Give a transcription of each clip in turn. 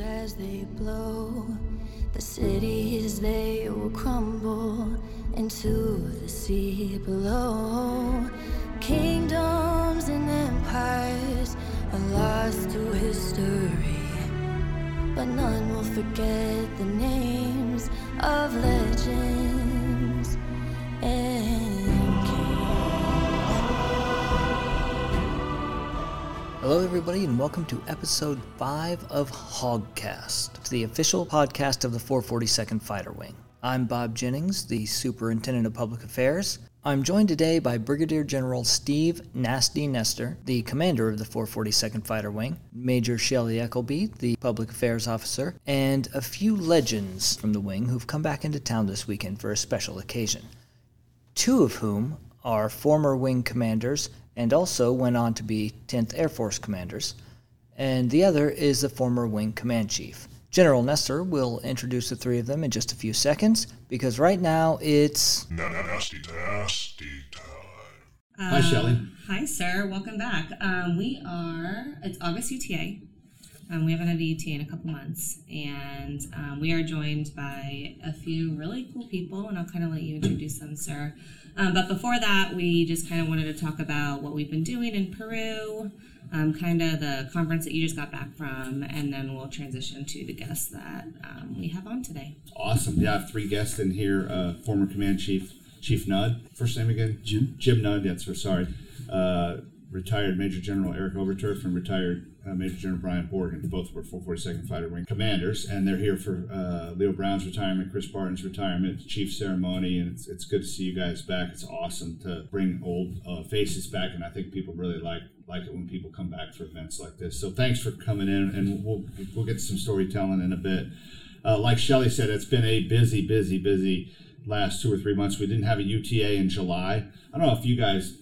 as they blow. The cities they will crumble into the sea below. Kingdoms and empires are lost to history, but none will forget the names of legends and Hello, everybody, and welcome to episode 5 of HawgCast, the official podcast of the 442nd Fighter Wing. I'm Bob Jennings, the Superintendent of Public Affairs. I'm joined today by Brigadier General Steve Nasty Nester, the commander of the 442nd Fighter Wing, Major Shelley Eckleby, the Public Affairs Officer, and a few legends from the wing who've come back into town this weekend for a special occasion. Two of whom are former wing commanders and also went on to be 10th Air Force commanders, and the other is the former wing command chief. General Nester will introduce the three of them in just a few seconds because right now it's Nasty, nasty time. Hi, Shelley. Hi, sir. Welcome back. Um, we are, it's August UTA. Um, we haven't had a UTA in a couple months. And um, we are joined by a few really cool people, and I'll kind of let you introduce them, sir. Um, but before that, we just kind of wanted to talk about what we've been doing in Peru, um, kind of the conference that you just got back from, and then we'll transition to the guests that um, we have on today. Awesome. Yeah, I have three guests in here. Uh, former Command Chief Chief Nudd. First name again? Jim. Jim Nudd. That's for sorry. Uh, retired Major General Eric Overturf and retired uh, Major General Brian Borgen. Both were 442nd Fighter Wing commanders, and they're here for uh, Leo Brown's retirement, Chris Barton's retirement, chief ceremony, and it's, it's good to see you guys back. It's awesome to bring old uh, faces back, and I think people really like like it when people come back for events like this. So thanks for coming in, and we'll we'll get some storytelling in a bit. Uh, like Shelley said, it's been a busy, busy, busy last two or three months. We didn't have a UTA in July. I don't know if you guys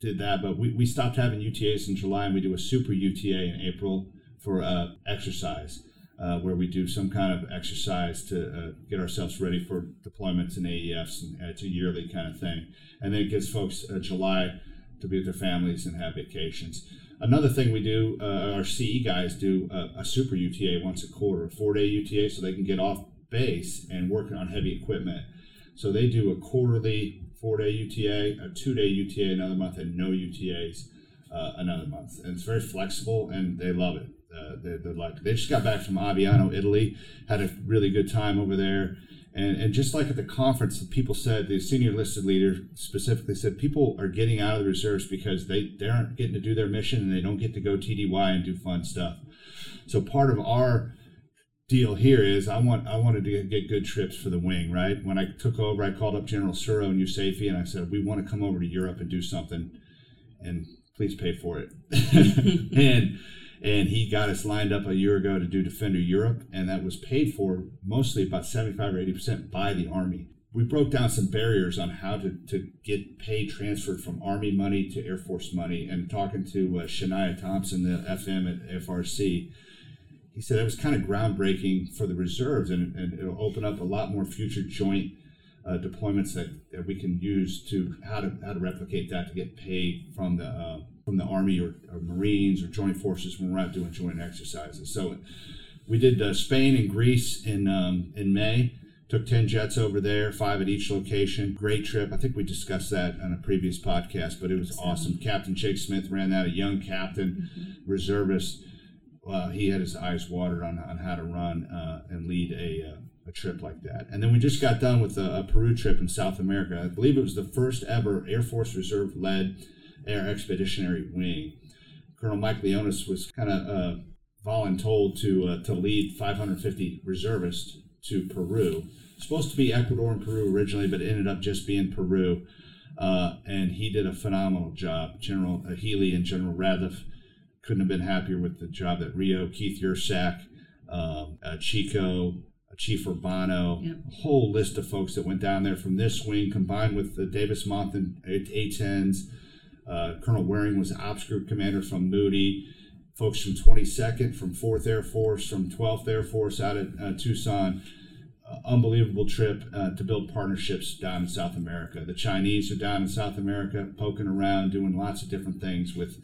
did that, but we, we stopped having UTAs in July and we do a super UTA in April for uh, exercise, uh, where we do some kind of exercise to uh, get ourselves ready for deployments and AEFs. And it's a yearly kind of thing. And then it gives folks uh, July to be with their families and have vacations. Another thing we do, uh, our CE guys do a, a super UTA once a quarter, a four day UTA, so they can get off base and work on heavy equipment. So they do a quarterly four day UTA, a two day UTA another month, and no UTAs uh, another month. And it's very flexible, and they love it. Uh, they, they like. They just got back from Aviano, Italy, had a really good time over there. And, and just like at the conference, the people said, the senior listed leader specifically said, people are getting out of the reserves because they, they aren't getting to do their mission and they don't get to go TDY and do fun stuff. So part of our deal here is I want I wanted to get good trips for the wing, right? When I took over, I called up General Suro and Yusefi and I said, we want to come over to Europe and do something, and please pay for it. and and he got us lined up a year ago to do Defender Europe, and that was paid for mostly about 75 or 80 percent by the Army. We broke down some barriers on how to, to get pay transferred from Army money to Air Force money, and talking to uh, Shania Thompson, the FM at FRC, he said it was kind of groundbreaking for the reserves and, and it'll open up a lot more future joint uh, deployments that, that we can use to how to how to replicate that to get paid from the uh, from the army or, or, marines or joint forces when we're out doing joint exercises. So we did uh, Spain and Greece in um, in May took 10 jets over there five at each location. Great trip. I think we discussed that on a previous podcast but it was awesome. Captain Jake Smith ran that a young captain mm-hmm. reservist uh, he had his eyes watered on, on how to run uh, and lead a, uh, a trip like that. And then we just got done with a, a, Peru trip in South America. I believe it was the first ever Air Force Reserve led air expeditionary wing. Colonel Mike Leonis was kind of uh, voluntold to uh, to lead 550 reservists to Peru. Supposed to be Ecuador and Peru originally, but ended up just being Peru. Uh, and he did a phenomenal job. General Healy and General Radliff couldn't have been happier with the job that Rio, Keith Yersak, um, uh, Chico, uh, Chief Urbano, yep. a whole list of folks that went down there from this wing, combined with the Davis Monthan A-10s. Uh, Colonel Waring was Ops Group Commander from Moody. Folks from 22nd, from 4th Air Force, from 12th Air Force out at uh, Tucson. Uh, unbelievable trip uh, to build partnerships down in South America. The Chinese are down in South America, poking around, doing lots of different things with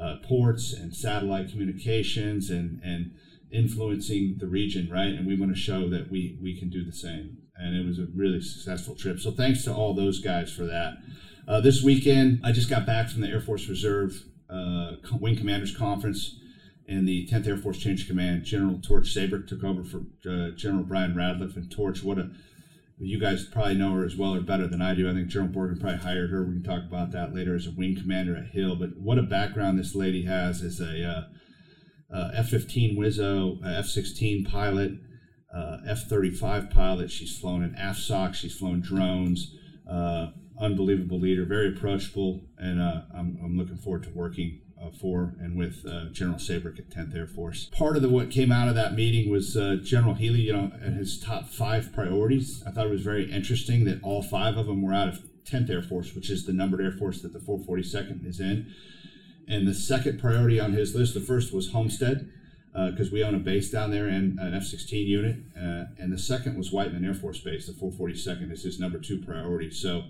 uh, ports and satellite communications and, and influencing the region, right? And we want to show that we we can do the same. And it was a really successful trip. So thanks to all those guys for that. Uh, this weekend, I just got back from the Air Force Reserve uh, Wing Commanders Conference and the 10th Air Force Change Command. General Torch Saber took over for uh, General Brian Radliff. And Torch, what a you guys probably know her as well or better than I do. I think General Borgen probably hired her. We can talk about that later as a wing commander at Hill. But what a background this lady has as a uh, uh, F-15 Wizzo, F-16 pilot, uh, F-35 pilot. She's flown an AFSOC. She's flown drones. Uh, unbelievable leader, very approachable, and uh, I'm, I'm looking forward to working uh, for and with uh, General Sabric at 10th Air Force. Part of the, what came out of that meeting was uh, General Healy, you know, and his top five priorities. I thought it was very interesting that all five of them were out of 10th Air Force, which is the numbered Air Force that the 442nd is in. And the second priority on his list, the first was Homestead, because uh, we own a base down there and an F 16 unit. Uh, and the second was Whiteman Air Force Base. The 442nd is his number two priority. So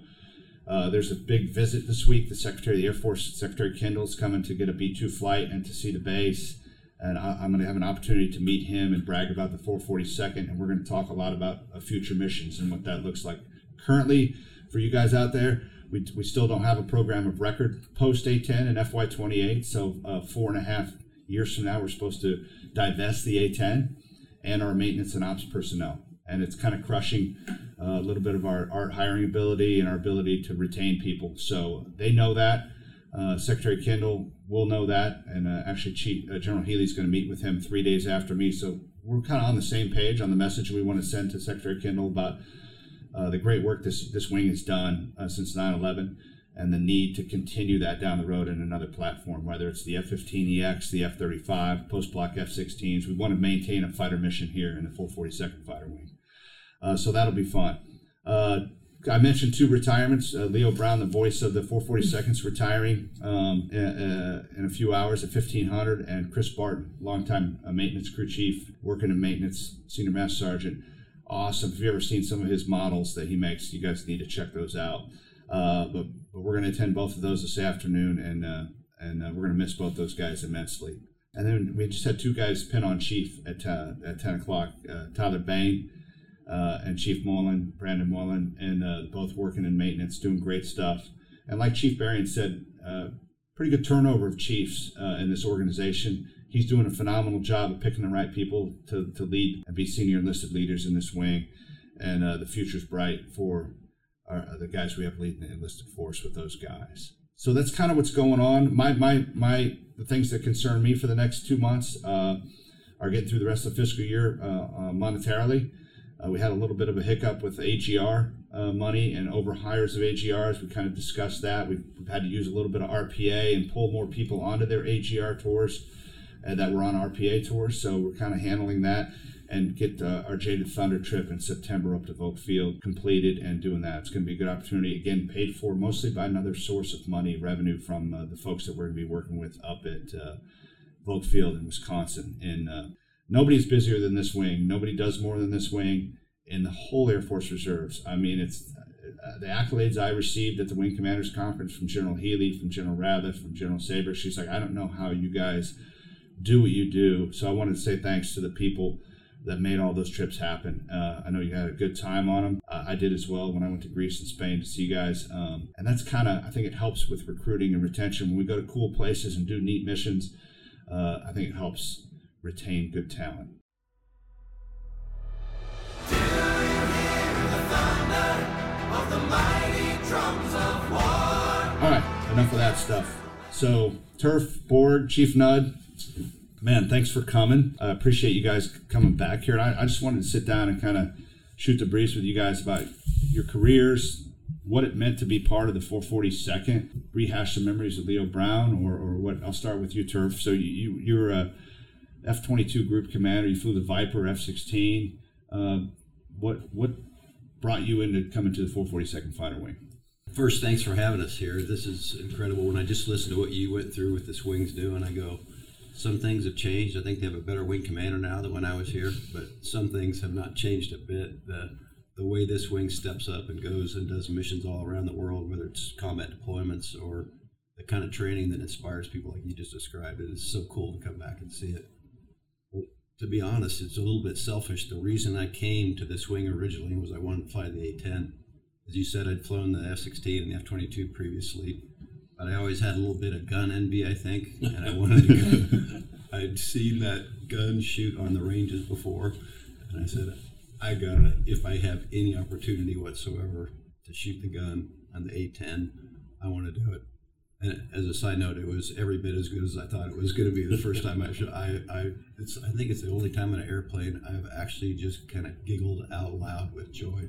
uh, there's a big visit this week. The Secretary of the Air Force, Secretary Kendall, is coming to get a B 2 flight and to see the base. And I, am going to have an opportunity to meet him and brag about the 442nd. And we're going to talk a lot about uh, future missions and what that looks like. Currently, for you guys out there, we, we still don't have a program of record post A10 and FY28. So, uh, four and a half years from now, we're supposed to divest the A10 and our maintenance and ops personnel. And it's kind of crushing a little bit of our, our hiring ability and our ability to retain people. So they know that. Uh, Secretary Kendall will know that, and uh, actually, Chief uh, General Healy is going to meet with him three days after me. So we're kind of on the same page on the message we want to send to Secretary Kendall about uh, the great work this this wing has done uh, since 9/11, and the need to continue that down the road in another platform, whether it's the F-15EX, the F-35, post block F-16s. We want to maintain a fighter mission here in the 442nd Fighter Wing. Uh, so that'll be fun. Uh, I mentioned two retirements. Uh, Leo Brown, the voice of the 442nd, retiring um, in, in, a few hours at 1500, and Chris Barton, longtime maintenance crew chief, working in maintenance, senior master sergeant. Awesome. If you've ever seen some of his models that he makes, you guys need to check those out. Uh, but, but we're going to attend both of those this afternoon, and uh, and uh, we're going to miss both those guys immensely. And then we just had two guys pin on chief at at 10 o'clock. Tyler Bain uh, and Chief Mullen, Brandon Mullen, and uh, both working in maintenance, doing great stuff. And like Chief Berrien said, uh, pretty good turnover of chiefs uh, in this organization. He's doing a phenomenal job of picking the right people to, to lead and be senior enlisted leaders in this wing. And uh, the future's bright for our, uh, the guys we have leading the enlisted force with those guys. So that's kind of what's going on. My, my, my, the things that concern me for the next two months are getting through the rest of the fiscal year monetarily. Uh, we had a little bit of a hiccup with AGR uh, money and over hires of AGRs. We kind of discussed that. We've, we've, had to use a little bit of RPA and pull more people onto their AGR tours uh, that were on RPA tours. So we're kind of handling that and get uh, our Jaded Thunder trip in September up to Volk Field completed and doing that. It's going to be a good opportunity. Again, paid for mostly by another source of money, revenue from uh, the folks that we're going to be working with up at uh, Volk Field in Wisconsin in nobody's busier than this wing. Nobody does more than this wing in the whole Air Force Reserves. I mean, it's uh, the accolades I received at the Wing Commanders Conference from General Healy, from General Radliff, from General Saber. She's like, I don't know how you guys do what you do. So I wanted to say thanks to the people that made all those trips happen. Uh, I know you had a good time on them. Uh, I did as well when I went to Greece and Spain to see you guys. Um, and that's kind of, I think it helps with recruiting and retention. When we go to cool places and do neat missions, uh, I think it helps retain good talent. All right, enough of that stuff. So, Turf Borg, Chief Nudd, man, thanks for coming. I appreciate you guys coming back here. I, I just wanted to sit down and kind of shoot the breeze with you guys about your careers, what it meant to be part of the 442nd, rehash some memories of Leo Brown, or, or what. I'll start with you, Turf. So you, you you're a F 22 group commander. You flew the Viper F 16. Uh, what, what brought you into coming to the 442nd Fighter Wing? First, thanks for having us here. This is incredible. When I just listened to what you went through with this wing's doing, I go, some things have changed. I think they have a better wing commander now than when I was here, but some things have not changed a bit. The, the way this wing steps up and goes and does missions all around the world, whether it's combat deployments or the kind of training that inspires people like you just described, it is so cool to come back and see it to be honest, it's a little bit selfish. The reason I came to this wing originally was I wanted to fly the A-10. As you said, I'd flown the F-16 and the F-22 previously, but I always had a little bit of gun envy, I think, and I wanted to go. I'd seen that gun shoot on the ranges before, and I said, I gotta, if I have any opportunity whatsoever to shoot the gun on the A10, I want to do it. And as a side note, it was every bit as good as I thought it was going to be the first time I shot. I, I, it's, I think it's the only time in an airplane I've actually just kind of giggled out loud with joy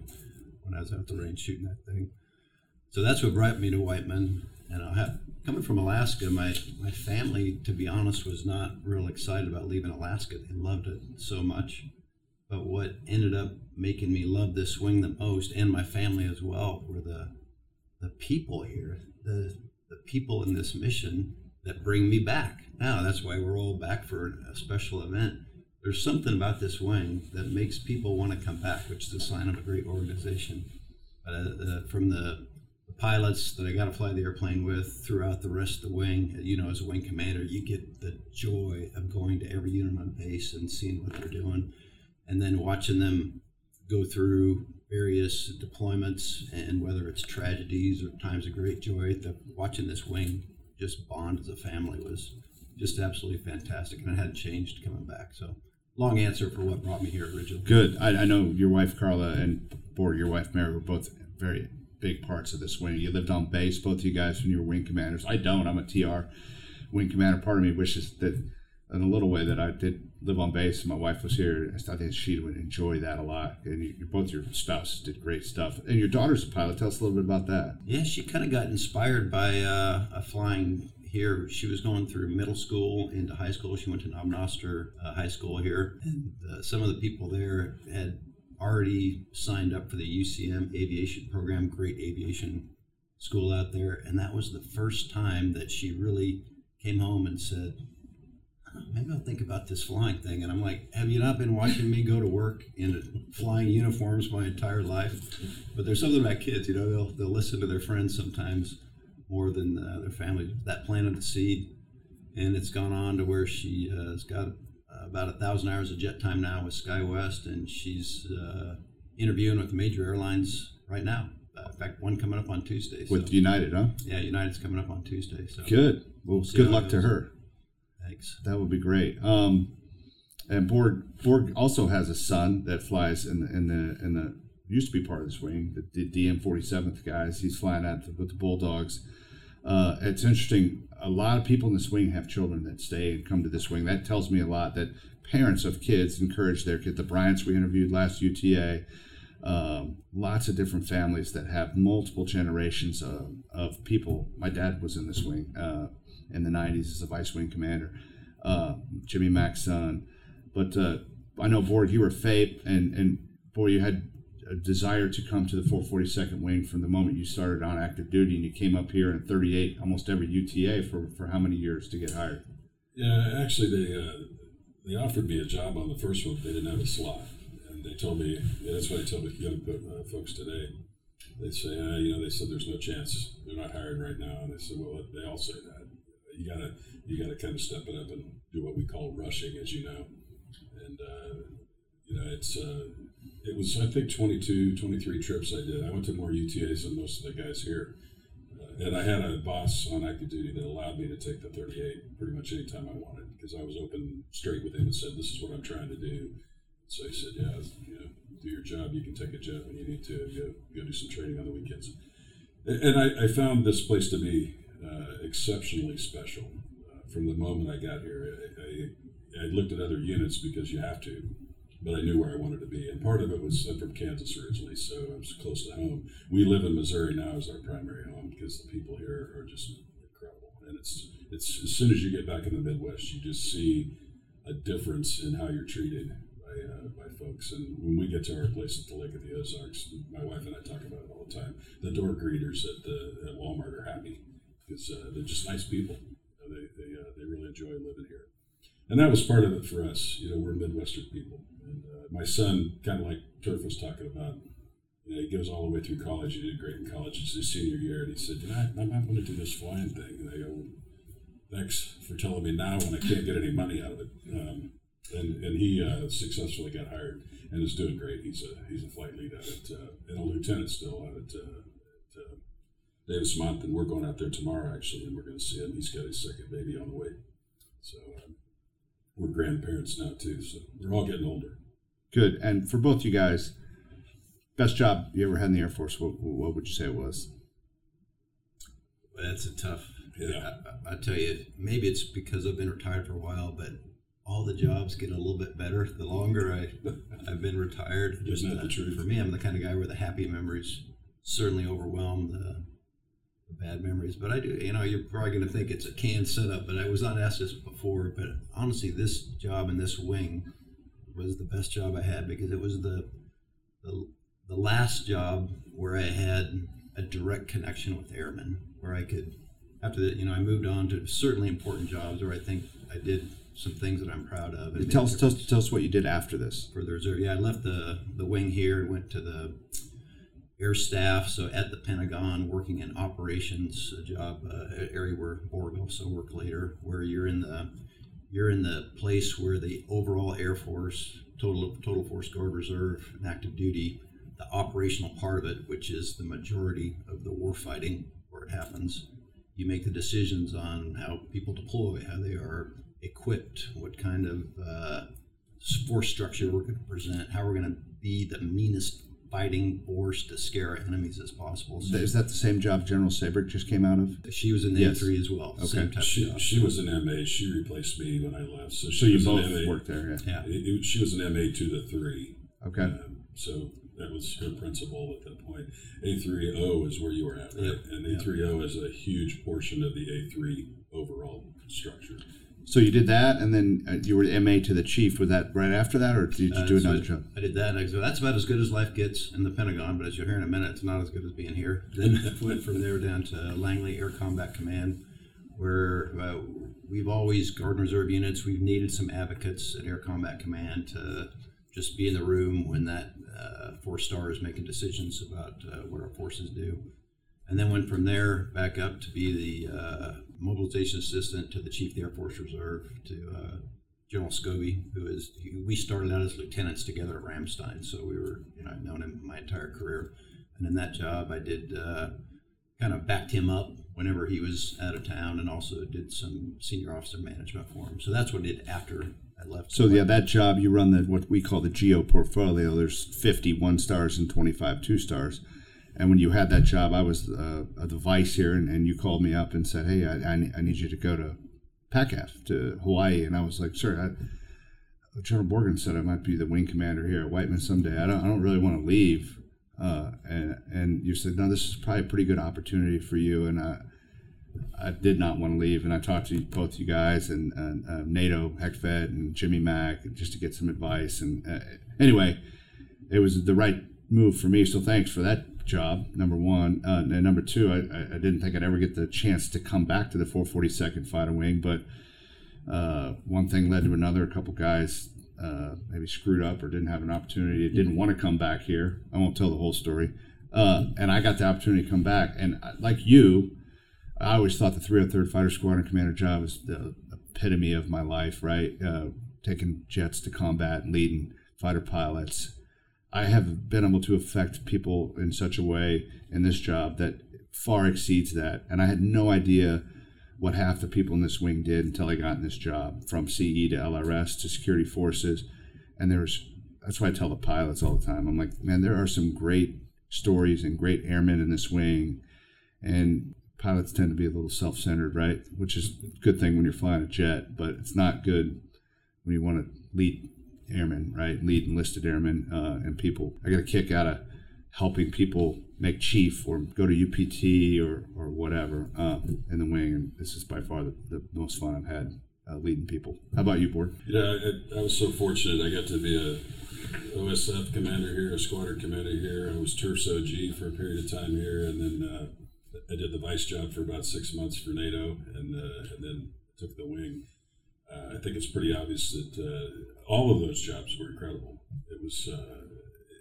when I was out the range shooting that thing. So that's what brought me to Whiteman. And I have, coming from Alaska, my, my family, to be honest, was not real excited about leaving Alaska. They loved it so much. But what ended up making me love this swing the most, and my family as well, were the the people here, the the people in this mission that bring me back. Now that's why we're all back for a special event. There's something about this wing that makes people want to come back, which is a sign of a great organization. Uh, uh, from the, the pilots that I got to fly the airplane with throughout the rest of the wing, you know, as a wing commander, you get the joy of going to every unit on base and seeing what they're doing and then watching them go through various deployments and whether it's tragedies or times of great joy, the, watching this wing just bond as a family was just absolutely fantastic, and it hadn't changed coming back. So, long answer for what brought me here originally. Good. I, I know your wife Carla and Borg, your wife Mary, were both very big parts of this wing. You lived on base, both of you guys, when you were wing commanders. I don't. I'm a TR wing commander. Part of me wishes that in a little way that I did live on base and my wife was here. I think she would enjoy that a lot. And you, both your spouses did great stuff. And your daughter's a pilot. Tell us a little bit about that. Yeah, she kind of got inspired by uh, a flying here. She was going through middle school into high school. She went to Knob uh, High School here. And uh, some of the people there had already signed up for the UCM aviation program, great aviation school out there. And that was the first time that she really came home and said, maybe I'll think about this flying thing. And I'm like, have you not been watching me go to work in flying uniforms my entire life? But there's something about kids, you know, they'll, they'll listen to their friends sometimes more than uh, their family. That planted the seed, and it's gone on to where she uh, has got uh, about a thousand hours of jet time now with SkyWest, and she's uh, interviewing with major airlines right now. Uh, in fact, one coming up on Tuesday. So. With United, huh? Yeah, United's coming up on Tuesday. So good. Well, we'll good luck to her. Thanks. That would be great. Um, and Borg Borg also has a son that flies in the in the in the used to be part of this wing, the, DM 47th guys. He's flying out with the Bulldogs. Uh, it's interesting. A lot of people in this wing have children that stay and come to this wing. That tells me a lot that parents of kids encourage their kids. The Bryants we interviewed last UTA, um, lots of different families that have multiple generations of, of people. My dad was in this wing. Uh, in the 90s as a vice wing commander, uh, Jimmy Mack's son. But uh, I know, Borg, you were FAIP, and, and boy, you had a desire to come to the 442nd Wing from the moment you started on active duty, and you came up here in 38, almost every UTA for, for how many years to get hired? Yeah, actually, they uh, they offered me a job on the first one. They didn't have a slot, and they told me yeah, that's why I tell the young uh, folks today. They say, uh, you know, they said there's no chance they're not hiring right now, and I said, well, they all say that you gotta you gotta kind of step it up and do what we call rushing, as you know. And uh, you know, it's uh, it was I think 22, 23 trips I did. I went to more UTAs than most of the guys here. Uh, and I had a boss on active duty that allowed me to take the 38 pretty much anytime I wanted because I was open straight with him and said, "This is what I'm trying to do." So he said, "Yeah, you know, do your job. You can take a jet when you need to. Go, go do some training on the weekends." And I, I found this place to be uh, exceptionally special. Uh, from the moment I got here, I, I, I, looked at other units because you have to, but I knew where I wanted to be. And part of it was I'm from Kansas originally, so I was close to home. We live in Missouri now as our primary home because the people here are just incredible. And it's it's as soon as you get back in the Midwest, you just see a difference in how you're treated by, uh, by folks. And when we get to our place at the Lake of the Ozarks, my wife and I talk about it all the time. The door greeters at the at Walmart are happy because uh, they're just nice people. They they, uh, they really enjoy living here, and that was part of it for us. You know, we're Midwestern people, and uh, my son, kind of like Turf was talking about. You know, he goes all the way through college. He did great in college. It's his senior year, and he said, "You know, I, I'm going to do this flying thing." And I go, "Thanks for telling me now when I can't get any money out of it." Um, and and he uh, successfully got hired and is doing great. He's a he's a flight lead out at uh, and a lieutenant still out at, uh, at Davis Month, and we're going out there tomorrow actually, and we're going to see him. He's got his second baby on the way, so uh, we're grandparents now too. So we're all getting older. Good. And for both you guys, best job you ever had in the Air Force, what, what would you say it was? That's a tough. Yeah. I, I tell you, maybe it's because I've been retired for a while, but all the jobs get a little bit better the longer I I've been retired. Just Isn't that uh, the truth? for me, I'm the kind of guy where the happy memories certainly overwhelm the, the bad memories. But I do, you know, you're probably going to think it's a canned setup, but I was not asked this before. But honestly, this job in this wing was the best job I had because it was the the, the last job where I had a direct connection with airmen, where I could, after that, you know, I moved on to certainly important jobs where I think I did some things that I'm proud of. Tell us, tell us, tell us what you did after this. for the reserve. Yeah, I left the the wing here, and went to the air staff, so at the Pentagon, working in operations, a job uh, area where Borg also worked later, where you're in the you're in the place where the overall Air Force, total total force guard reserve, and active duty, the operational part of it, which is the majority of the war fighting where it happens. You make the decisions on how people deploy, how they are equipped, what kind of uh, force structure we're going to present, how we're going to be the meanest fighting force to scare enemies as possible. So Is that the same job General Sabric just came out of? she was in the Yes. A3 as well. Okay. Same type She, of job. she was an MA. She replaced me when I left. So, she So you was both an MA. worked there, yeah. yeah. It- it- she was an MA to the three. Okay. Um, so that was her principal at that point. A3O is where you were at, right? Yep. And A3O is a huge portion of the A3 overall structure. So you did that, and then uh, you were MA to the chief. Was that right after that, or did you Uh, do so another I- job? I did that. And I go, that's about as good as life gets in the Pentagon, but as you'll hear in a minute, it's not as good as being here. Then I went from there down to Langley Air Combat Command, where uh, we've always, Guard and Reserve units, we've needed some advocates at Air Combat Command to just be in the room when that uh, four star is making decisions about uh, what our forces do. And then went from there back up to be the uh, mobilization assistant to the chief of the Air Force Reserve to uh, General Scobee, who is we started out as lieutenants together at Ramstein, so we were you know I've known him my entire career, and in that job I did uh, kind of backed him up whenever he was out of town, and also did some senior officer management for him. So that's what I did after I left. So yeah, that job you run the what we call the geo portfolio. There's 50 one stars and 25 two stars. And when you had that job, I was uh, the vice here, and, and you called me up and said, "Hey, I, I, need you to go to PACAF to Hawaii." And I was like, "Sir, I, General Borgen said I might be the wing commander here at Whiteman someday. I don't, I don't really want to leave." Uh, and and you said, "No, this is probably a pretty good opportunity for you." And I, I did not want to leave, and I talked to both you guys and, uh, NATO, HECFED, and Jimmy Mack just to get some advice. And uh, anyway, it was the right move for me. So thanks for that job, number one. Uh, and number two, I, I didn't think I'd ever get the chance to come back to the 442nd Fighter Wing, but uh, one thing led to another. A couple guys uh, maybe screwed up or didn't have an opportunity, didn't want to come back here. I won't tell the whole story. Uh, and I got the opportunity to come back. And uh, like you, I always thought the 303rd Fighter Squadron Commander job was the epitome of my life, right? Uh, taking jets to combat and leading fighter pilots. I have been able to affect people in such a way in this job that far exceeds that. And I had no idea what half the people in this wing did until I got in this job from CE to LRS to security forces. And there's, that's why I tell the pilots all the time I'm like, man, there are some great stories and great airmen in this wing. And pilots tend to be a little self centered, right? Which is a good thing when you're flying a jet, but it's not good when you want to lead airmen, right? Lead enlisted airmen uh, and people. I get a kick out of helping people make chief or go to UPT or, or whatever uh, in the wing. And this is by far the, the most fun I've had uh, leading people. How about you, Borg? Yeah, I, I was so fortunate. I got to be a OSF commander here, a squadron commander here. I was Turf's OG for a period of time here, and then uh, I did the vice job for about six months for NATO, and uh, and then took the wing. Uh, I think it's pretty obvious that uh, all of those jobs were incredible. It was uh,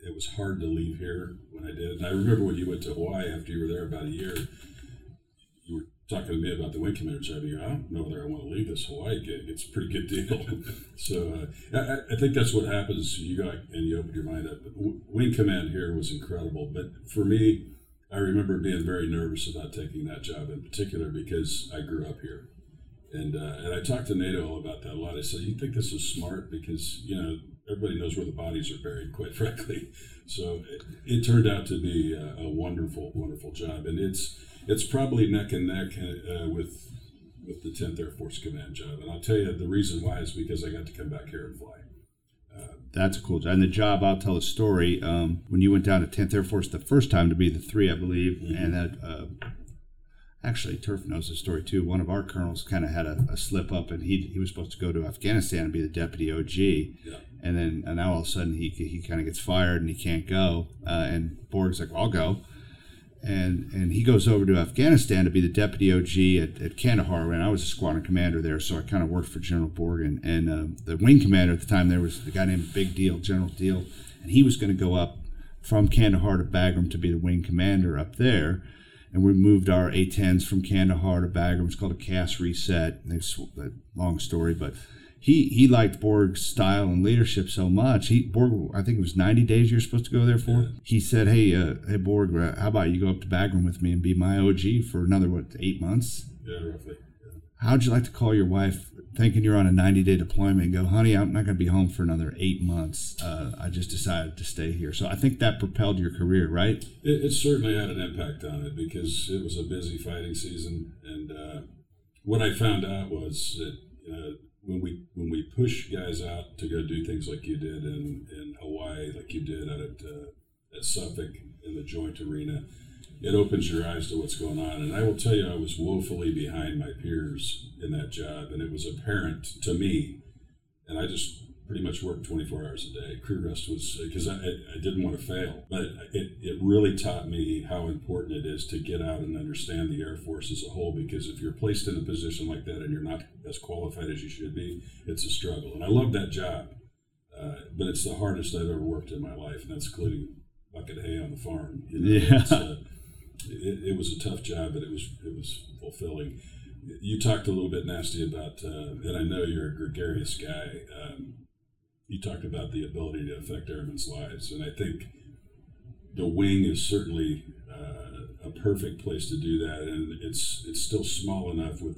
it was hard to leave here when I did. And I remember when you went to Hawaii after you were there about a year. You were talking to me about the wing commander job, you I don't know whether I want to leave this Hawaii gig. It's a pretty good deal. so uh, I, I, think that's what happens. You go and you open your mind up. Wing command here was incredible, but for me, I remember being very nervous about taking that job in particular because I grew up here. And, uh, and I talked to NATO about that a lot. I said, "You think this is smart? Because you know everybody knows where the bodies are buried, quite frankly." So it, it turned out to be a, a, wonderful, wonderful job, and it's it's probably neck and neck uh, with with the 10th Air Force Command job. And I'll tell you the reason why is because I got to come back here and fly. Uh, That's a cool job. And the job, I'll tell a story. Um, when you went down to 10th Air Force the first time to be the three, I believe, mm-hmm. and that uh, actually Turf knows the story too. One of our colonels kind of had a, a, slip up, and he he was supposed to go to Afghanistan and be the deputy OG. Yeah. And then and now all of a sudden he he kind of gets fired and he can't go. Uh, and Borg's like, well, I'll go and and he goes over to Afghanistan to be the deputy OG at, at Kandahar. And I was a squadron commander there, so I kind of worked for General Borgen. And uh, the wing commander at the time there was the guy named Big Deal, General Deal, and he was going to go up from Kandahar to Bagram to be the wing commander up there. And we moved our A-10s from Kandahar to Bagram. It's called a CAS reset. It's a long story, but he he liked Borg's style and leadership so much. He Borg, I think it was 90 days you're supposed to go there for. Yeah. He said, "Hey, uh, hey Borg, uh, how about you go up to Bagram with me and be my OG for another what eight months?" Yeah, roughly. Yeah. How'd you like to call your wife, thinking you're on a 90 day deployment, go, "Honey, I'm not going to be home for another eight months. Uh, I just decided to stay here." So I think that propelled your career, right? It, it, certainly had an impact on it because it was a busy fighting season, and uh, what I found out was that when we when we push guys out to go do things like you did in, in Hawaii, like you did out at uh, at Suffolk in the joint arena, it opens your eyes to what's going on. And I will tell you, I was woefully behind my peers in that job, and it was apparent to me. And I just pretty much worked 24 hours a day. Crew rest was because I, I, didn't want to fail, but it, it really taught me how important it is to get out and understand the Air Force as a whole. Because if you're placed in a position like that and you're not as qualified as you should be, it's a struggle. And I love that job, uh, but it's the hardest I've ever worked in my life, and that's including bucket hay on the farm. You know, yeah. It, it was a tough job, but it was it was fulfilling you talked a little bit nasty about, uh, and I know you're a gregarious guy. Um, you talked about the ability to affect airmen's lives, and I think the wing is certainly uh, a perfect place to do that. And it's it's still small enough with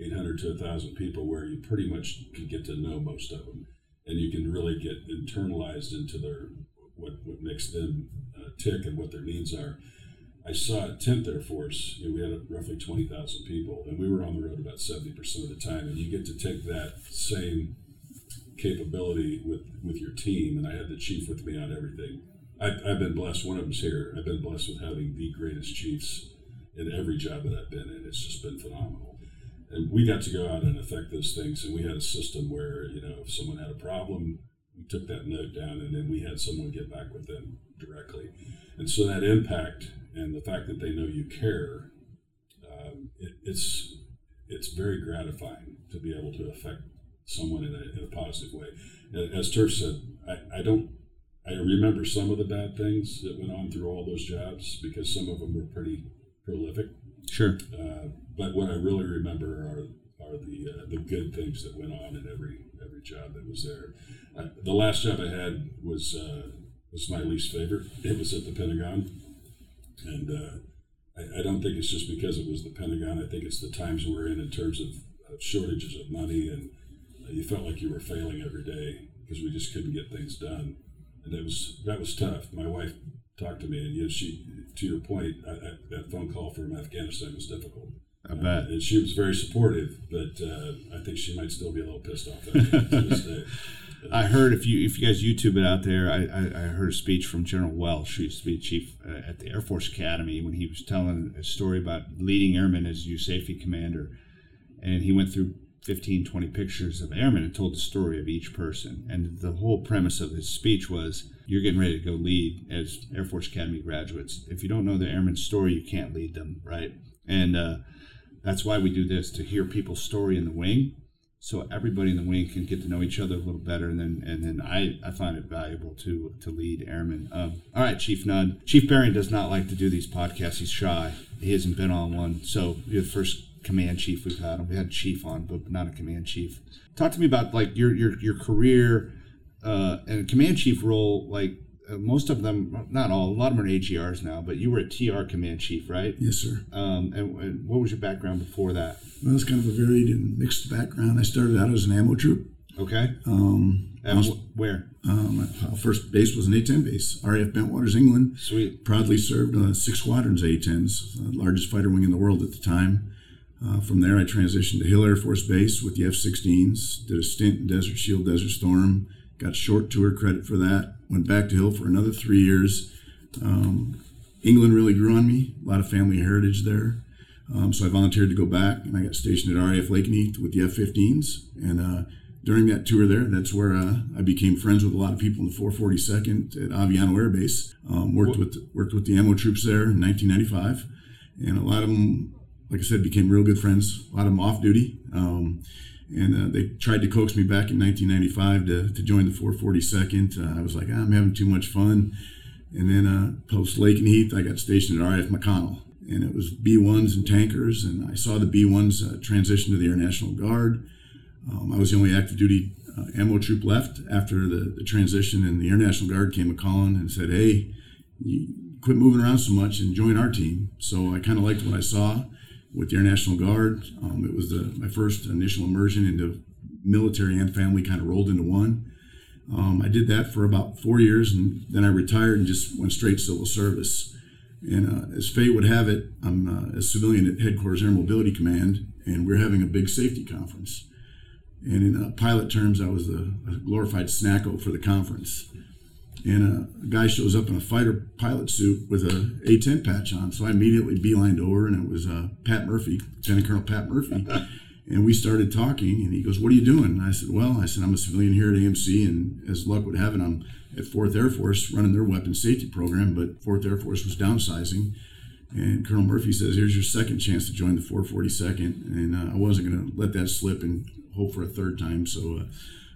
800 to 1,000 people where you pretty much can get to know most of them, and you can really get internalized into their what what makes them uh, tick and what their needs are. I saw at 10th Air Force, you know, we had roughly 20,000 people, and we were on the road about 70% of the time. And you get to take that same capability with with your team, and I had the chief with me on everything. I've, I've been blessed. One of them's here. I've been blessed with having the greatest chiefs in every job that I've been in. It's just been phenomenal. And we got to go out and affect those things. And we had a system where, you know, if someone had a problem, we took that note down and then we had someone get back with them directly. And so that impact and the fact that they know you care, um, it, it's it's very gratifying to be able to affect someone in a, in a positive way. As Turf said, I, I don't I remember some of the bad things that went on through all those jobs because some of them were pretty prolific. Sure. Uh, but what I really remember are are the uh, the good things that went on in every every job that was there. Uh, the last job I had was uh, was my least favorite. It was at the Pentagon, and uh, I, I, don't think it's just because it was the Pentagon. I think it's the times we're in in terms of, of shortages of money and you felt like you were failing every day because we just couldn't get things done, and that was that was tough. My wife talked to me, and you know, she, to your point, I, I, that phone call from Afghanistan was difficult. I bet. Uh, and she was very supportive, but uh, I think she might still be a little pissed off to this day. I heard if you if you guys YouTube it out there, I, I, I heard a speech from General Welsh, who used to be chief uh, at the Air Force Academy, when he was telling a story about leading airmen as USAFE commander, and he went through 15, 20 pictures of airmen and told the story of each person. And the whole premise of his speech was you're getting ready to go lead as Air Force Academy graduates. If you don't know the airman's story, you can't lead them, right? And uh, that's why we do this to hear people's story in the wing so everybody in the wing can get to know each other a little better and then and then I, I find it valuable to to lead airmen um, all right chief nudd chief Berrien does not like to do these podcasts he's shy he hasn't been on one so you're the first command chief we've had. We had chief on, but not a command chief. Talk to me about like your your your career uh, and command chief role. Like most of them, not all, a lot of them are AGRs now. But you were a TR command chief, right? Yes, sir. Um, and, and what was your background before that? Well, it's kind of a varied and mixed background. I started out as an ammo troop. Okay. Um, And was- where? um, my first base was an A-10 base, RAF Bentwaters, England. Sweet. Proudly served uh, six squadrons A-10s, the largest fighter wing in the world at the time. Uh, from there, I transitioned to Hill Air Force Base with the F-16s. Did a stint in Desert Shield, Desert Storm. Got short tour credit for that. Went back to Hill for another three years. Um, England really grew on me. A lot of family heritage there. Um, so I volunteered to go back, and I got stationed at RAF Lakenheath with the F-15s. And uh, during that tour there, that's where uh, I became friends with a lot of people in the 442nd at Aviano Air Base. Um, worked with worked with the ammo troops there in 1995, and a lot of them, like I said, became real good friends. A lot of them off duty. Um, and uh, they tried to coax me back in 1995 to, to join the 442nd. Uh, I was like, "Ah, I'm having too much fun. And then uh, post Lakenheath, I got stationed at RAF McConnell, and it was B1s and tankers. And I saw the B1s uh, transition to the Air National Guard. Um, I was the only active duty uh, ammo troop left after the, the transition, and the Air National Guard came a calling and said, "Hey, quit moving around so much and join our team." So I kind of liked what I saw with the Air National Guard. Um, it was the, my first initial immersion into military and family, kind of rolled into one. Um, I did that for about four years, and then I retired and just went straight civil service. And uh, as fate would have it, I'm uh, a civilian at Headquarters Air Mobility Command, and we're having a big safety conference. And in uh, pilot terms, I was the a glorified snacko for the conference. And a guy shows up in a fighter pilot suit with a A-10 patch on, so I immediately beelined over, and it was uh, Pat Murphy, Lieutenant Colonel Pat Murphy. and we started talking, and he goes, "What are you doing?" And I said, "Well, I said I'm a civilian here at AMC, and as luck would have it, I'm at Fourth Air Force running their weapons safety program, but Fourth Air Force was downsizing." And Colonel Murphy says, "Here's your second chance to join the 442nd," and uh, I wasn't going to let that slip and hope for a third time. So uh,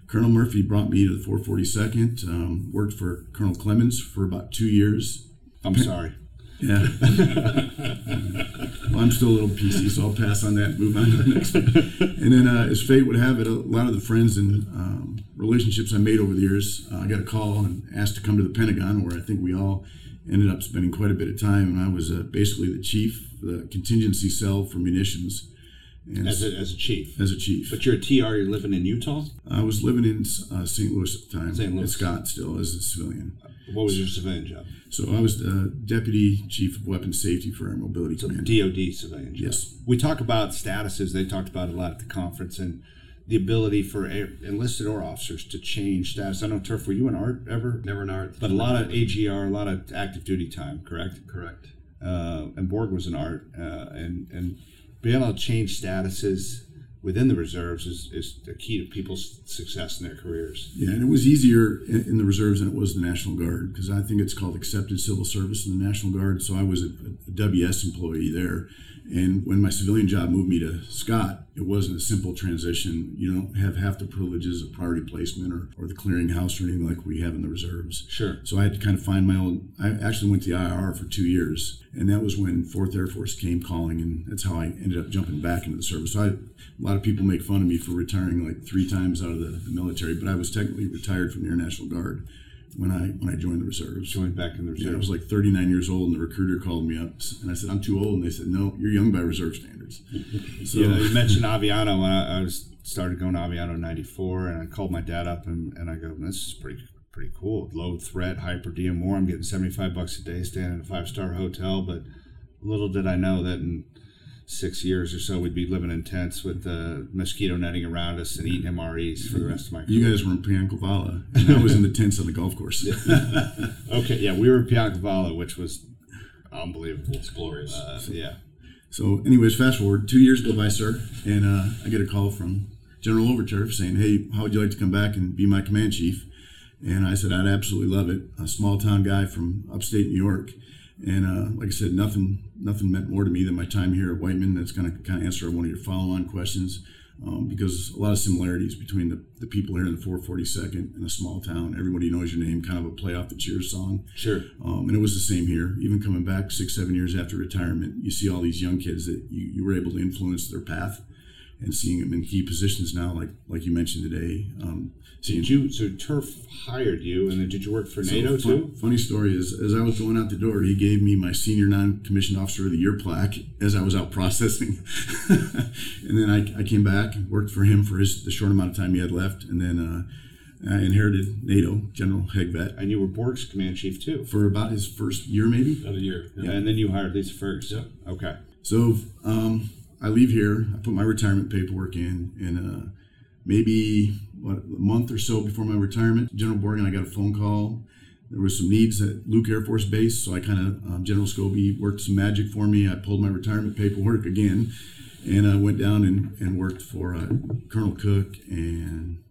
Colonel Murphy brought me to the 442nd. Um, worked for Colonel Clemens for about two years. I'm sorry. Yeah. well, I'm still a little PC, so I'll pass on that and move on to the next one. And then, uh, as fate would have it, a lot of the friends and um, relationships I made over the years, uh, I got a call and asked to come to the Pentagon, where I think we all ended up spending quite a bit of time. And I was uh, basically the chief, the contingency cell for munitions. And As a, as a chief. as a chief. But you're a TR, you're living in Utah? I was living in uh, St. Louis at the time, St. Louis. Scott still as a civilian. What was your civilian job? So I was the deputy chief of weapons safety for Air Mobility Command. DOD civilian job. Yes. We talk about statuses, they talked about it a lot at the conference, and the ability for air, enlisted or officers to change status. I know, Turf, were you in art ever? Never an art. But a lot of AGR, a lot of active duty time, correct? Correct. uh, and Borg was an art, uh, and and being able to change statuses within the reserves is, is the key to people's success in their careers. Yeah, and it was easier in, in the reserves than it was in the National Guard because I think it's called accepted civil service in the National Guard. So I was a, a WS employee there, and when my civilian job moved me to Scott, it wasn't a simple transition. You don't have half the privileges of priority placement or, or the clearinghouse or anything like we have in the reserves. Sure. So I had to kind of find my own. I actually went to the IR for two years, and that was when Fourth Air Force came calling, and that's how I ended up jumping back into the service. So I, a lot of people make fun of me for retiring like three times out of the, the military, but I was technically retired from the Air National Guard when I when I joined the reserves. Joined back in the Yeah, I was like 39 years old, and the recruiter called me up, and I said, "I'm too old," and they said, "No, you're young by reserve standards." So you you mentioned Aviano. When I, I was started going to Aviano in '94, and I called my dad up, and, and I go, "This is pretty pretty cool. Low threat, hyper diem more. I'm getting 75 bucks a day, staying in a five star hotel." But little did I know that in six years or so, we'd be living in tents with uh, mosquito netting around us and eating MREs for the rest of my career. you guys were in Piancavallo, and I was in the tents on the golf course. Okay, yeah, we were in Piancavallo, which was unbelievable. It's glorious. Uh, yeah. So, anyways, fast forward two years go by, sir, and uh, I get a call from General Overturf saying, "Hey, how would you like to come back and be my command chief?" And I said, "I'd absolutely love it." A small town guy from upstate New York, and uh, like I said, nothing nothing meant more to me than my time here at Whiteman. That's going to kind of answer one of your follow on questions. um, because a lot of similarities between the, the people here in the 442nd and a small town. Everybody knows your name, kind of a play off the Cheers song. Sure. Um, and it was the same here. Even coming back six, seven years after retirement, you see all these young kids that you, you were able to influence their path and seeing him in key positions now, like like you mentioned today. Um, seeing Did you so Turf hired you, and then did you work for so NATO fun- too? Funny story is, as I was going out the door, he gave me my senior non-commissioned officer of the year plaque as I was out processing, and then I, I came back and worked for him for his the short amount of time he had left, and then uh, I inherited NATO General Hegvet And you were Borg's command chief too. for about his first year, maybe. About a year. Yeah. And then you hired Lisa Fergs. Yep. Okay. So um, I leave here. I put my retirement paperwork in, and uh, maybe what a month or so before my retirement, General Borgen, I got a phone call. There was some needs at Luke Air Force Base, so I kind of um, General Scobee worked some magic for me. I pulled my retirement paperwork again, and I went down and, and worked for uh, Colonel Cook and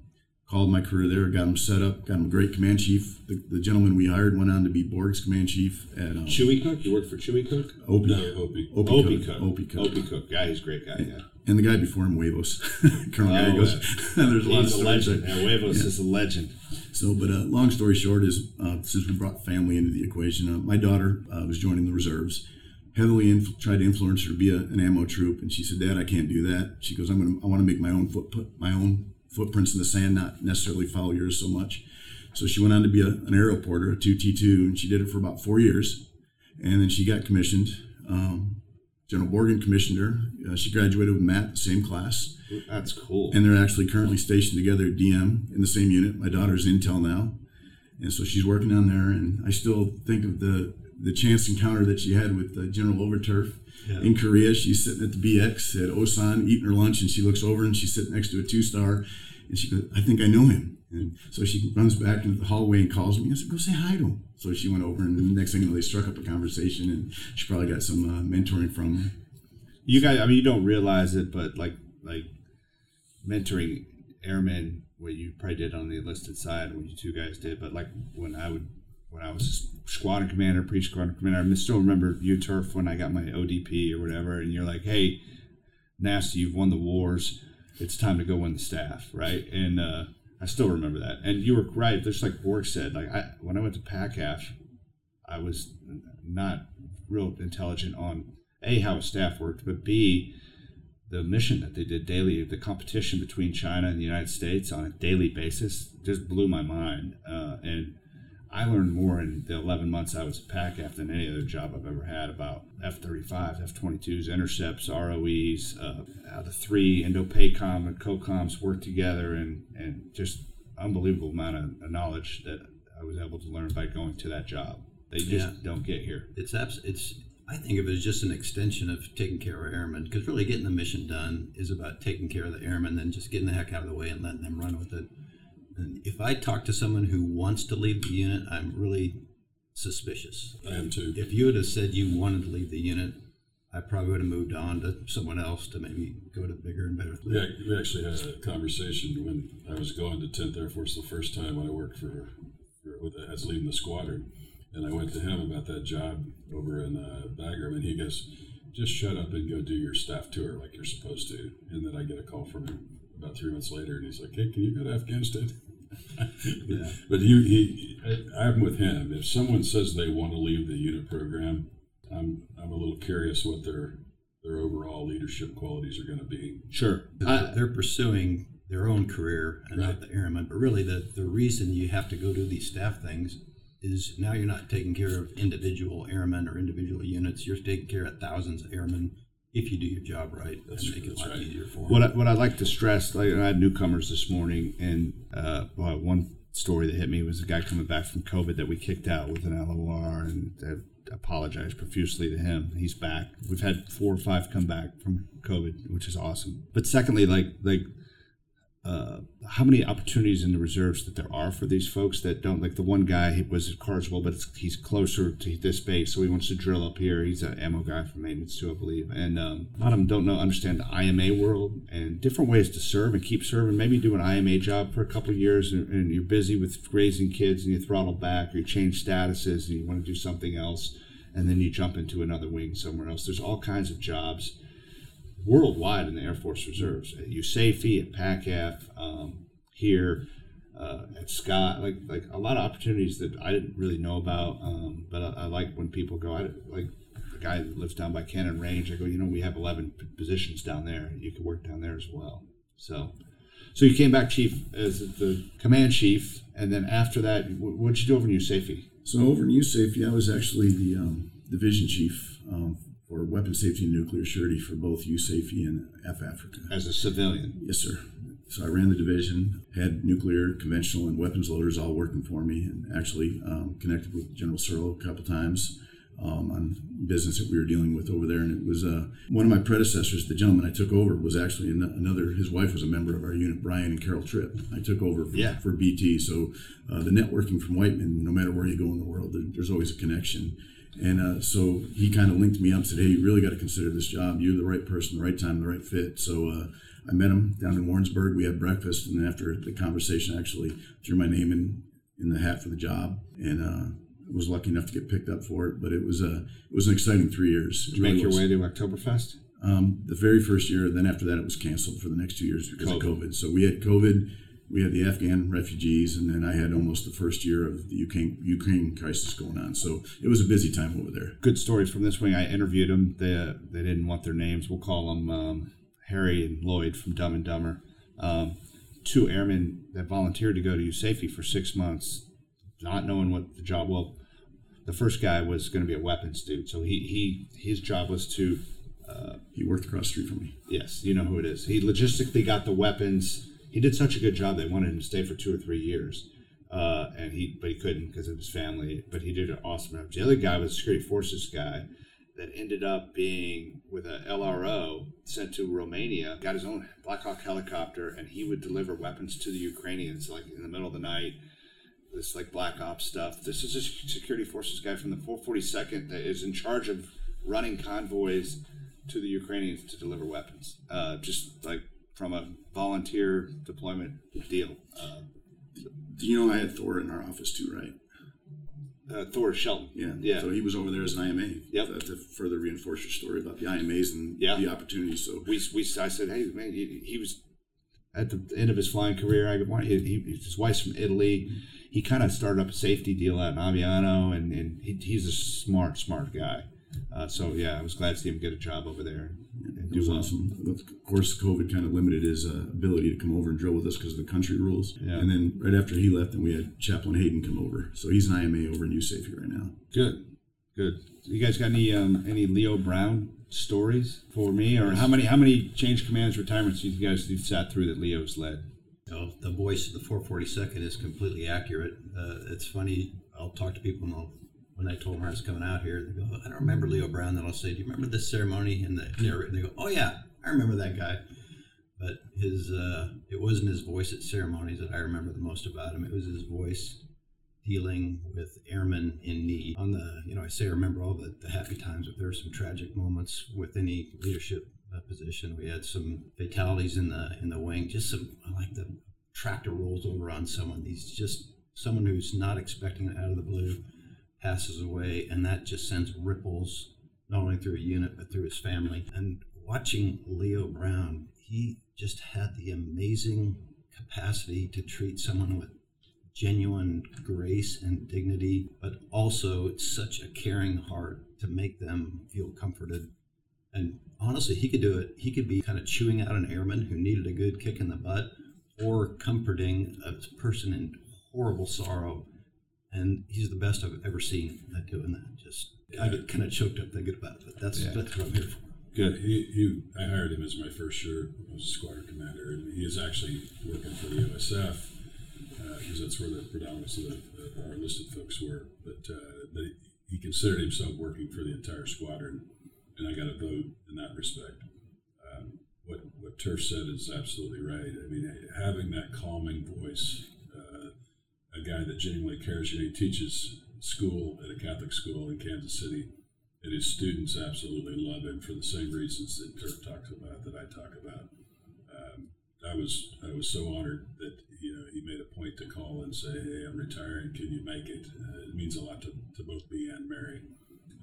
called my career there. Got him set up. Got him a great command chief. The, the gentleman we hired went on to be Borg's command chief at um, Chewy Cook. You worked for Chewy Cook. Opie. No, Opie. Opie, Opie Cook. Opie Cook. Opie Cook. Yeah, he's a great guy. Yeah. And the guy before him, Huevos, Colonel Oh, Gallegos. There's a lot of stories legend. there. Yeah, Huevos Yeah. is a legend. So, but uh, long story short is, uh, since we brought family into the equation, uh, my daughter uh, was joining the reserves. Heavily inf- tried to influence her to be a, an ammo troop, and she said, "Dad, I can't do that." She goes, "I'm gonna, I want to make my own footprint, my own footprints in the sand, not necessarily follow yours so much." So she went on to be a, an aerial porter, a two T two, and she did it for about four years, and then she got commissioned. Um, General Morgan commissioned her. Uh, she graduated with Matt, the same class That's cool. and they're actually currently stationed together at DM in the same unit. My daughter's Intel now, and so she's working on there. And I still think of the the chance encounter that she had with uh, General Overturf in Korea. She's sitting at the BX at Osan eating her lunch, and she looks over and she's sitting next to a two star, and she goes, "I think I know him." And so she runs back into the hallway and calls me. I said, "Go say hi to him." So she went over, and the next thing you know, they struck up a conversation, and she probably got some uh, mentoring from him. you guys, I mean, you don't realize it, but like like mentoring airmen, what you probably did on the enlisted side, what you two guys did. But like when I would, when I was squadron commander, pre squadron commander, I still remember you turf when I got my ODP or whatever, and you're like, hey, nasty, you've won the wars. It's time to go win the staff, right? And uh, I still remember that. And you were right. Just like Borg said, like I, when I went to PACAF, I was not real intelligent on a how a staff worked, but b the mission that they did daily, the competition between China and the United States on a daily basis, just blew my mind. Uh, and I learned more in the 11 months I was at PACAF than any other job I've ever had about F-35s, F-22s, intercepts, ROEs, uh, how the three Indo-PACOM and COCOMs work together, and and just unbelievable amount of of knowledge that I was able to learn by going to that job. They just Yeah. don't get here. It's abs- it's I think of it as just an extension of taking care of airmen because really getting the mission done is about taking care of the airmen, then just getting the heck out of the way and letting them run with it. And if I talk to someone who wants to leave the unit, I'm really suspicious. I am too. If you would have said you wanted to leave the unit, I probably would have moved on to someone else to maybe go to bigger and better. Yeah, we actually had a conversation when I was going to 10th Air Force the first time when I worked for, for with, I leading the squadron, and I went to him about that job over in uh, Bagram, and he goes, "Just shut up and go do your staff tour like you're supposed to." And then I get a call from him about three months later, and he's like, "Hey, can you go to Afghanistan?" Yeah. But he, he I, I'm with him. If someone says they want to leave the unit program, I'm I'm a little curious what their their overall leadership qualities are going to be. Sure. They're- they're pursuing their own career and not the airmen. But really, the, the reason you have to go do these staff things is now you're not taking care of individual airmen or individual units. You're taking care of thousands of airmen if you do your job right That's and make it a lot right. easier for them. What I, what I'd like to stress, like I had newcomers this morning, and uh, well, one story that hit me was a guy coming back from COVID that we kicked out with an LOR, and I apologize profusely to him. He's back. We've had four or five come back from COVID, which is awesome. But secondly, like like uh, how many opportunities in the reserves that there are for these folks that don't like the one guy he was at Carswell, but he's closer to this base, so he wants to drill up here. He's an ammo guy for maintenance too, I believe, and um, a lot of them don't know understand the IMA world and different ways to serve and keep serving. Maybe do an IMA job for a couple of years, and, and you're busy with raising kids, and you throttle back, or you change statuses, and you want to do something else, and then you jump into another wing somewhere else. There's all kinds of jobs worldwide in the Air Force Reserves at USAFE, at PACAF, um, here uh, at Scott, like like a lot of opportunities that I didn't really know about. Um, but I, I, like when people go, I like the guy that lives down by Cannon Range. I go, you know, we have 11 p- positions down there. You could work down there as well. So, so you came back chief as the command chief, and then after that, what did you do over in USAFE? So over in USAFE, I was actually the um, division chief um, for weapon safety and nuclear surety for both USAFE and F Africa. As a civilian? Yes, sir. So I ran the division, had nuclear, conventional, and weapons loaders all working for me, and actually um, connected with General Searle a couple times um, on business that we were dealing with over there. And it was uh, one of my predecessors, the gentleman I took over, was actually another. His wife was a member of our unit, Brian and Carol Tripp. I took over for, yeah. for BT. So uh, the networking from Whiteman, no matter where you go in the world, there, there's always a connection. And uh, so he kind of linked me up, said, "Hey, you really got to consider this job. You're the right person, the right time, the right fit." So uh, I met him down in Warrensburg. We had breakfast, and after the conversation, I actually threw my name in in the hat for the job, and uh, was lucky enough to get picked up for it. But it was a it was an exciting three years. Did you make your way to Oktoberfest? Um, the very first year. Then after that, it was canceled for the next two years because COVID. of COVID. So we had COVID. We had the Afghan refugees, and then I had almost the first year of the Ukraine Ukraine crisis going on. So it was a busy time over there. Good stories from this wing. I interviewed them. They they didn't want their names. We'll call them um, Harry and Lloyd from Dumb and Dumber. Um, two airmen that volunteered to go to USAFE for six months, not knowing what the job. Well, the first guy was going to be a weapons dude, so he he his job was to. Uh, he worked across the street from me. Yes, you know who it is. He logistically got the weapons. He did such a good job. They wanted him to stay for two or three years, uh, and he but he couldn't because of his family. But he did an awesome job. The other guy was a security forces guy that ended up being with a LRO sent to Romania, got his own Black Hawk helicopter, and he would deliver weapons to the Ukrainians like in the middle of the night. This like black ops stuff. This is a security forces guy from the 442nd that is in charge of running convoys to the Ukrainians to deliver weapons. Uh, just like from a volunteer deployment deal. Uh, Do you know I had Thor in our office too, right? Uh, Thor Shelton. Yeah. Yeah. So he was over there as an IMA. Yep. To, to further reinforce your story about the IMAs and yeah. the opportunities. So we, we I said, hey man, he, he was at the end of his flying career. I he, he, his wife's from Italy. He kind of started up a safety deal out in Aviano, and, and he, he's a smart, smart guy. Uh, so yeah, I was glad to see him get a job over there and do well. Awesome. Of course, COVID kind of limited his uh, ability to come over and drill with us because of the country rules. Yeah. And then right after he left, then we had Chaplain Hayden come over. So he's an IMA over in USAFE right now. Good, good. You guys got any um, any Leo Brown stories for me, or how many how many change commands retirements you guys have sat through that Leo's led? Oh, the voice of the 442nd is completely accurate. Uh, it's funny. I'll talk to people and I'll when I told them I was coming out here, they go, I don't remember Leo Brown. Then I'll say, Do you remember this ceremony? And, the, they go, Oh, yeah, I remember that guy. But his, uh, it wasn't his voice at ceremonies that I remember the most about him. It was his voice dealing with airmen in need. On the, you know, I say I remember all the, the happy times, but there were some tragic moments with any leadership uh, position. We had some fatalities in the in the wing. Just some, like the tractor rolls over on someone. He's just someone who's not expecting it out of the blue passes away, and that just sends ripples not only through a unit but through his family. And watching Leo Brown, he just had the amazing capacity to treat someone with genuine grace and dignity, but also such a caring heart to make them feel comforted. And honestly, he could do it. He could be kind of chewing out an airman who needed a good kick in the butt or comforting a person in horrible sorrow and he's the best I've ever seen at doing that. Just I get kind of choked up thinking about it, but that's yeah. that's what I'm here for. Good. He, he, I hired him as my first year as a squadron commander, and he is actually working for the OSF because uh, that's where the predominance of the, our enlisted folks were. But, uh, but he considered himself working for the entire squadron, and I got a vote in that respect. Um, what what Turf said is absolutely right. I mean, having that calming voice a guy that genuinely cares. You know, he teaches school at a Catholic school in Kansas City, and his students absolutely love him for the same reasons that Turf talks about, that I talk about. Um, I was I was so honored that you know he made a point to call and say, "Hey, I'm retiring. Can you make it?" Uh, it means a lot to, to both me and Mary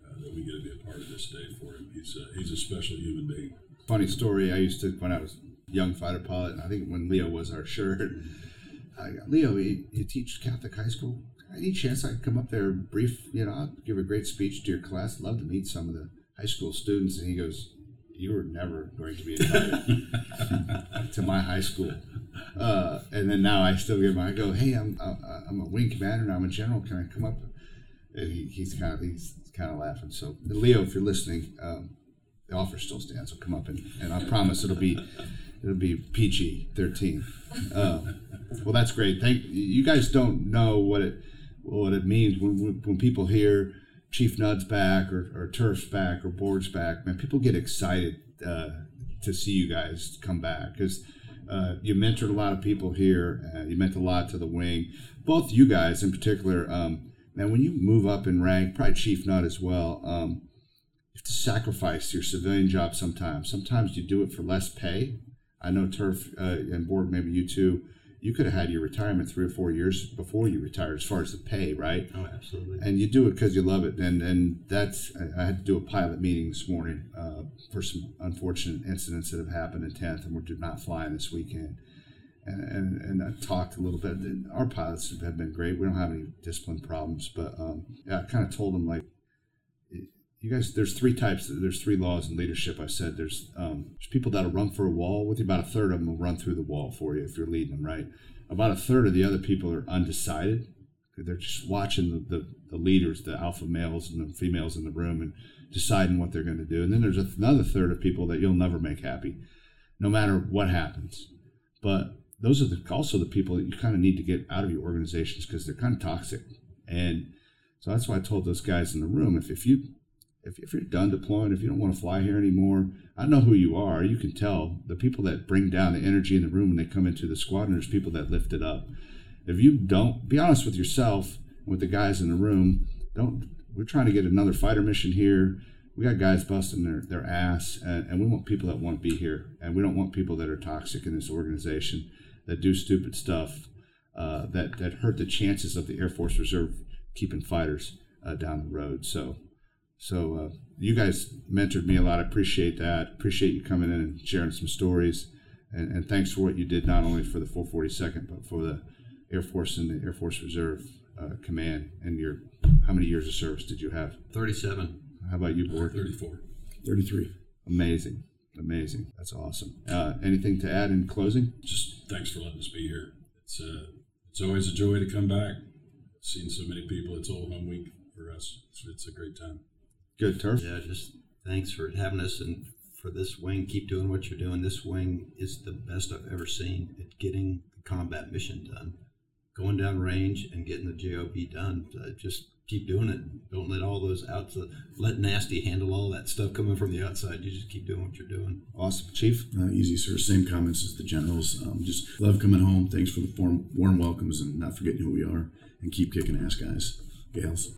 uh, that we get to be a part of this day for him. He's a, he's a special human being. funny story. I used to when I was young fighter pilot. I think when Leo was our shirt. I Leo, you, you teach Catholic high school. Any chance I could come up there, brief, you know, I'll give a great speech to your class. Love to meet some of the high school students. And he goes, "You were never going to be invited to my high school." Uh, and then now I still get my. I go, "Hey, I'm I'm a wing commander and I'm a general. Can I come up?" And he, he's kind of he's kind of laughing. So Leo, if you're listening, um, the offer still stands. So come up and, and I promise it'll be it'll be PG thirteen. Um, well, that's great. Thank you guys. Don't know what it what it means when when people hear Chief Nud's back or, or Turf's back or Borg's back. Man, people get excited uh, to see you guys come back because uh, you mentored a lot of people here. Uh, you meant a lot to the wing. Both you guys in particular. Um, man, when you move up in rank, probably Chief Nut as well. Um, you have to sacrifice your civilian job sometimes. Sometimes you do it for less pay. I know Turf uh, and Borg, maybe you too you could have had your retirement three or four years before you retired as far as the pay right oh absolutely and you do it because you love it and and that's i had to do a pilot meeting this morning uh, for some unfortunate incidents that have happened in 10th and we're not flying this weekend and, and, and I talked a little bit. Our pilots have been great. We don't have any discipline problems, but um, yeah, I kind of told them like, you guys, there's three types. There's three laws in leadership. I said there's um, there's people that'll run for a wall with you. About a third of them will run through the wall for you if you're leading them right. About a third of the other people are undecided. They're just watching the, the, the leaders, the alpha males and the females in the room, and deciding what they're going to do. And then there's another third of people that you'll never make happy, no matter what happens. But those are the, also the people that you kind of need to get out of your organizations because they're kind of toxic. And so that's why I told those guys in the room if, if you if, if you're done deploying, if you don't want to fly here anymore, I know who you are. You can tell the people that bring down the energy in the room when they come into the squadron. There's people that lift it up. If you don't, be honest with yourself, and with the guys in the room. Don't. We're trying to get another fighter mission here. We got guys busting their, their ass, and, and we want people that want to be here, and we don't want people that are toxic in this organization, that do stupid stuff, uh, that that hurt the chances of the Air Force Reserve keeping fighters uh, down the road. So so uh, you guys mentored me a lot. I appreciate that. Appreciate you coming in and sharing some stories. And, and thanks for what you did not only for the 442nd but for the Air Force and the Air Force Reserve uh, Command. And your how many years of service did you have? 37. How about you, Borg? 34. 33. Amazing. Amazing. That's awesome. Uh, anything to add in closing? Just thanks for letting us be here. It's uh, it's always a joy to come back. Seeing so many people. It's old home week for us. It's, it's a great time. Good turf. Yeah, just thanks for having us and for this wing. Keep doing what you're doing. This wing is the best I've ever seen at getting the combat mission done, going down range and getting the JOB done. Uh, just keep doing it. Don't let all those outs. Let nasty handle all that stuff coming from the outside. You just keep doing what you're doing. Awesome, Chief. Uh, easy, sir. Same comments as the generals. Um, just love coming home. Thanks for the warm, warm welcomes and not forgetting who we are. And keep kicking ass, guys, gals.